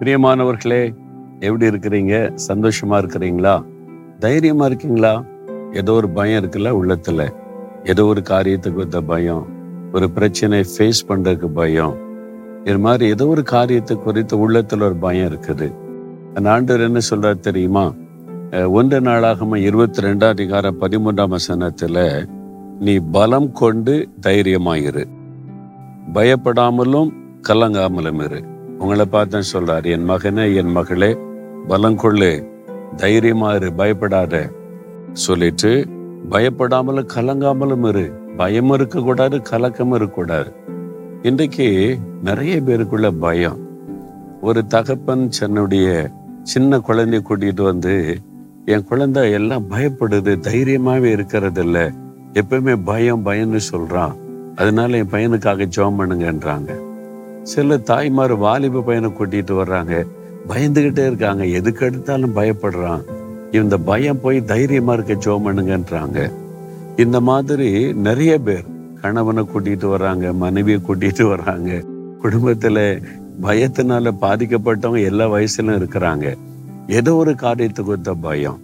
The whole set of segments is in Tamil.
பிரியமானவர்களே எப்படி இருக்கிறீங்க? சந்தோஷமா இருக்கிறீங்களா? தைரியமா இருக்கீங்களா? ஏதோ ஒரு பயம் இருக்குல்ல உள்ளத்துல. ஏதோ ஒரு காரியத்துக்கு வந்த பயம் ஒரு பிரச்சனை ஃபேஸ் பண்றதுக்கு பயம். இது மாதிரி ஏதோ ஒரு காரியத்தை குறித்து உள்ளத்துல ஒரு பயம் இருக்குது. அந்த ஆண்டவர் என்ன சொல்றாரு தெரியுமா? ஒன்று நாளாகம இருபத்தி ரெண்டாம் அதிகாரம் பதிமூன்றாம் வசனத்துல நீ பலம் கொண்டு தைரியமாயிரு. பயப்படாமலும் கலங்காமலும் இரு. உங்களை பார்த்து சொல்றாரு என் மகனே என் மகளே பலம் கொள்ளு தைரியமா இரு பயப்படாத. சொல்லிட்டு பயப்படாமலும் கலங்காமலும் இரு பயம் இருக்கக்கூடாது கலக்கமும் இருக்கக்கூடாது. இன்றைக்கு நிறைய பேருக்குள்ள பயம். ஒரு தகப்பன் தன்னுடைய சின்ன குழந்தைய கூட்டிகிட்டு வந்து என் குழந்தை எல்லாம் பயப்படுது தைரியமாகவே இருக்கிறது இல்லை எப்பவுமே பயம் பயம்னு சொல்கிறான் அதனால என் பையனுக்காக ஜோம் பண்ணுங்கன்றாங்க. சில தாய்மார் வாலிப பையனை கூட்டிட்டு வர்றாங்க. பயந்துகிட்டே இருக்காங்க. எதுக்கு எடுத்தாலும் பயப்படுறான். இந்த பயம் போய் தைரியமா இருக்க ஜெபம் பண்ணுங்கன்றாங்க இந்த மாதிரி நிறைய பேர் கணவனை கூட்டிட்டு வர்றாங்க மனைவியை கூட்டிட்டு வர்றாங்க. குடும்பத்துல பயத்தினால பாதிக்கப்பட்டவங்க எல்லா வயசுலயும் இருக்கிறாங்க. ஏதோ ஒரு காரியத்துக்கு ஒத்த பயம்.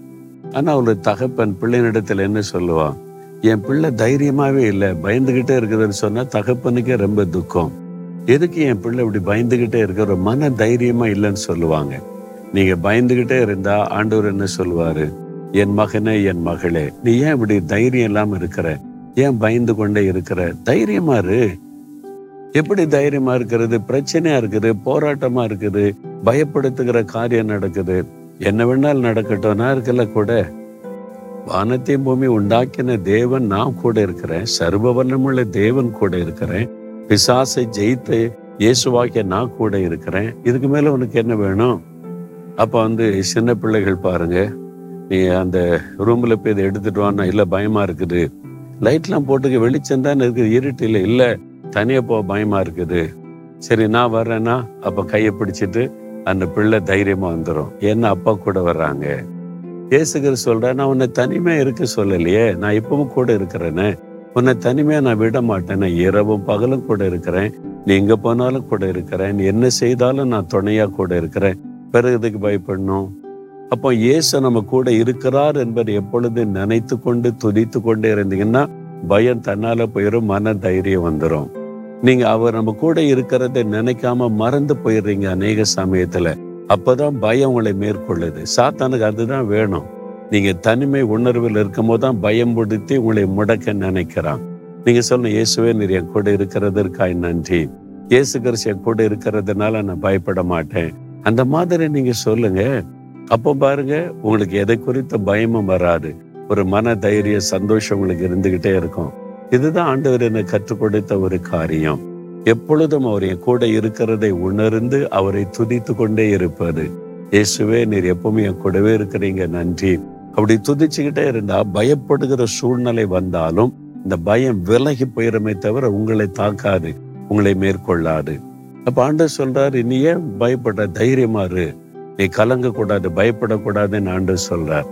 ஆனா ஒரு தகப்பன் பிள்ளைனிடத்துல என்ன சொல்லுவான்? என் பிள்ளை தைரியமாவே இல்லை. பயந்துகிட்டே இருக்குதுன்னு சொன்னா தகப்பனுக்கே ரொம்ப துக்கம். எதுக்கு என் பிள்ளை இப்படி பயந்துகிட்டே இருக்கிற ஒரு மன தைரியமா இல்லைன்னு சொல்லுவாங்க. நீங்க பயந்துகிட்டே இருந்தா ஆண்டவர் என்ன சொல்லுவாரு? என் மகனே என் மகளே நீ ஏன் இப்படி தைரியம் இல்லாம இருக்கிற? ஏன் பயந்து கொண்டே இருக்கிற? தைரியமா இரு. எப்படி தைரியமா இருக்கிறது? பிரச்சனையா இருக்குது போராட்டமா இருக்குது பயப்படுத்துகிற காரியம் நடக்குது. என்ன வேணாலும் நடக்கட்டும். நான் இருக்கல கூட. வானத்தையும் பூமி உண்டாக்கின தேவன் நான் கூட இருக்கிறேன். சர்வ வல்லமுள்ள தேவன் கூட இருக்கிறேன். பிசாசை ஜெயித்து இயேசுவாக்கிய நான் கூட இருக்கிறேன். இதுக்கு மேல உனக்கு என்ன வேணும்? அப்ப வந்து சின்ன பிள்ளைகள் பாருங்க. நீ அந்த ரூம்ல போய் இதை எடுத்துட்டு வானா இல்ல பயமா இருக்குது. லைட்லாம் போட்டுக்க வெளிச்சம் தானே இருக்குது. இருட்டு இல்லை இல்ல. தனியா போக பயமா இருக்குது. சரி நான் வர்றேன்னா அப்ப கையை பிடிச்சிட்டு அந்த பிள்ளை தைரியமா வந்துடும் ஏன்னா அப்பா கூட வர்றாங்க. இயேசுகர் சொல்றேன் நான் உன்னை தனிமையா இருக்க சொல்லலையே. நான் இப்பவும் கூட இருக்கிறேன்னு உன்னை தனிமையா நான் விட மாட்டேன். நான் இரவும் பகலும் கூட இருக்கிறேன். நீ எங்க போனாலும் கூட இருக்கிறேன். நீ என்ன செய்தாலும் நான் துணையா கூட இருக்கிறேன். பிறகு இதுக்கு பயப்படணும்? அப்போ இயேசு நம்ம கூட இருக்கிறார் என்பதை எப்பொழுது நினைத்து கொண்டு துதித்து கொண்டே இருந்தீங்கன்னா பயம் தன்னால போயிடும் மன தைரியம் வந்துடும் நீங்க அவர் நம்ம கூட இருக்கிறத நினைக்காம மறந்து போயிடுறீங்க அநேக சமயத்துல. அப்பதான் பயம் உங்களை மேற்கொள்ளுது. சாத்தானுக்கு அதுதான் வேணும். நீங்க தனிமை உணர்வில் இருக்கும் போதுதான் பயம் உங்களை முடக்க நினைக்கிறான். நீங்க சொன்ன இயேசுவே நீர் என் கூட இருக்கிறதற்காய் நன்றி. இயேசு கிறிஸ்து என் கூட இருக்கிறதுனால நான் பயப்பட மாட்டேன். அந்த மாதிரி நீங்க சொல்லுங்க. அப்போ பாருங்க உங்களுக்கு எதை குறித்த பயமும் வராது. ஒரு மன தைரிய சந்தோஷம் உங்களுக்கு இருந்துகிட்டே இருக்கும். இதுதான் ஆண்டவர் எனக்கு கற்றுக் கொடுத்த ஒரு காரியம். எப்பொழுதும் அவர் என் கூட இருக்கிறதை உணர்ந்து அவரை துதித்து கொண்டே இருப்பது. இயேசுவே நீர் எப்பவுமே என் கூடவே இருக்கிறீங்க. நன்றி. அப்படி துதிச்சுக்கிட்டே இருந்தா பயப்படுகிற சூழ்நிலை வந்தாலும் இந்த பயம் விலகி போயிருமே தவிர உங்களை தாக்காது உங்களை மேற்கொள்ளாது. அப்ப ஆண்டவர் சொல்றாரு நீ ஏன் பயப்படுற? தைரியமா இரு. நீ கலங்க கூடாது பயப்படக்கூடாதுன்னு ஆண்டவர் சொல்றார்.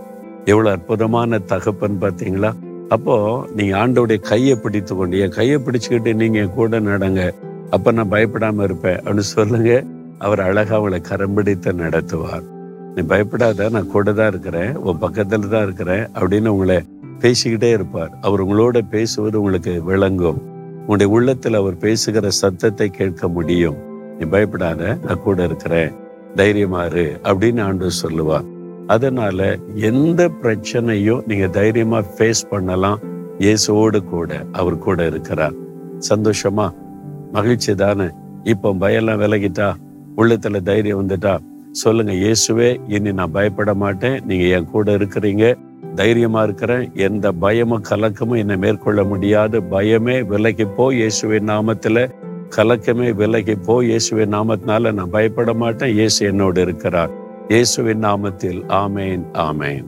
எவ்வளவு அற்புதமான தகப்பன் பாத்தீங்களா அப்போ நீங்க ஆண்டோடைய கையை பிடித்து கொண்டு என் கையை பிடிச்சுக்கிட்டு நீங்க கூட நடங்க. அப்ப நான் பயப்படாம இருப்பேன். அப்படின்னு சொல்லுங்க. அவர் அழகா அவளை கரம்பிடித்து நடத்துவார். நீ பயப்படாத நான் கூட தான் இருக்கிறேன் உன் பக்கத்துல தான் இருக்கிறேன் அப்படின்னு உங்களை பேசிக்கிட்டே இருப்பார். அவர் உங்களோட பேசுவது உங்களுக்கு விளங்கும். உங்களுடைய உள்ளத்தில் அவர் பேசுகிற சத்தத்தை கேட்க முடியும். நீ பயப்படாத நான் கூட இருக்கிறேன். தைரியமாறு அப்படின்னு ஆண்டு சொல்லுவார். அதனால எந்த பிரச்சனையும் நீங்க தைரியமா ஃபேஸ் பண்ணலாம். இயேசுவோடு கூட அவர் கூட இருக்கிறார். சந்தோஷமா? மகிழ்ச்சி தானே? இப்போ பயம்லாம் விலகிட்டா? உள்ளத்துல தைரியம் வந்துட்டா? சொல்லுங்க இயேசுவே இனி நான் பயப்பட மாட்டேன். நீங்க என் கூட இருக்கிறீங்க. தைரியமா இருக்கிறேன். எந்த பயமும் கலக்கமும் என்னை மேற்கொள்ள முடியாது. பயமே விலகி போ இயேசுவின் நாமத்துல. கலக்கமே விலகி போ இயேசுவின் நாமத்தினால நான் பயப்பட மாட்டேன். இயேசு என்னோடு இருக்கிறார். இயேசுவின் நாமத்தில் ஆமேன் ஆமேன்.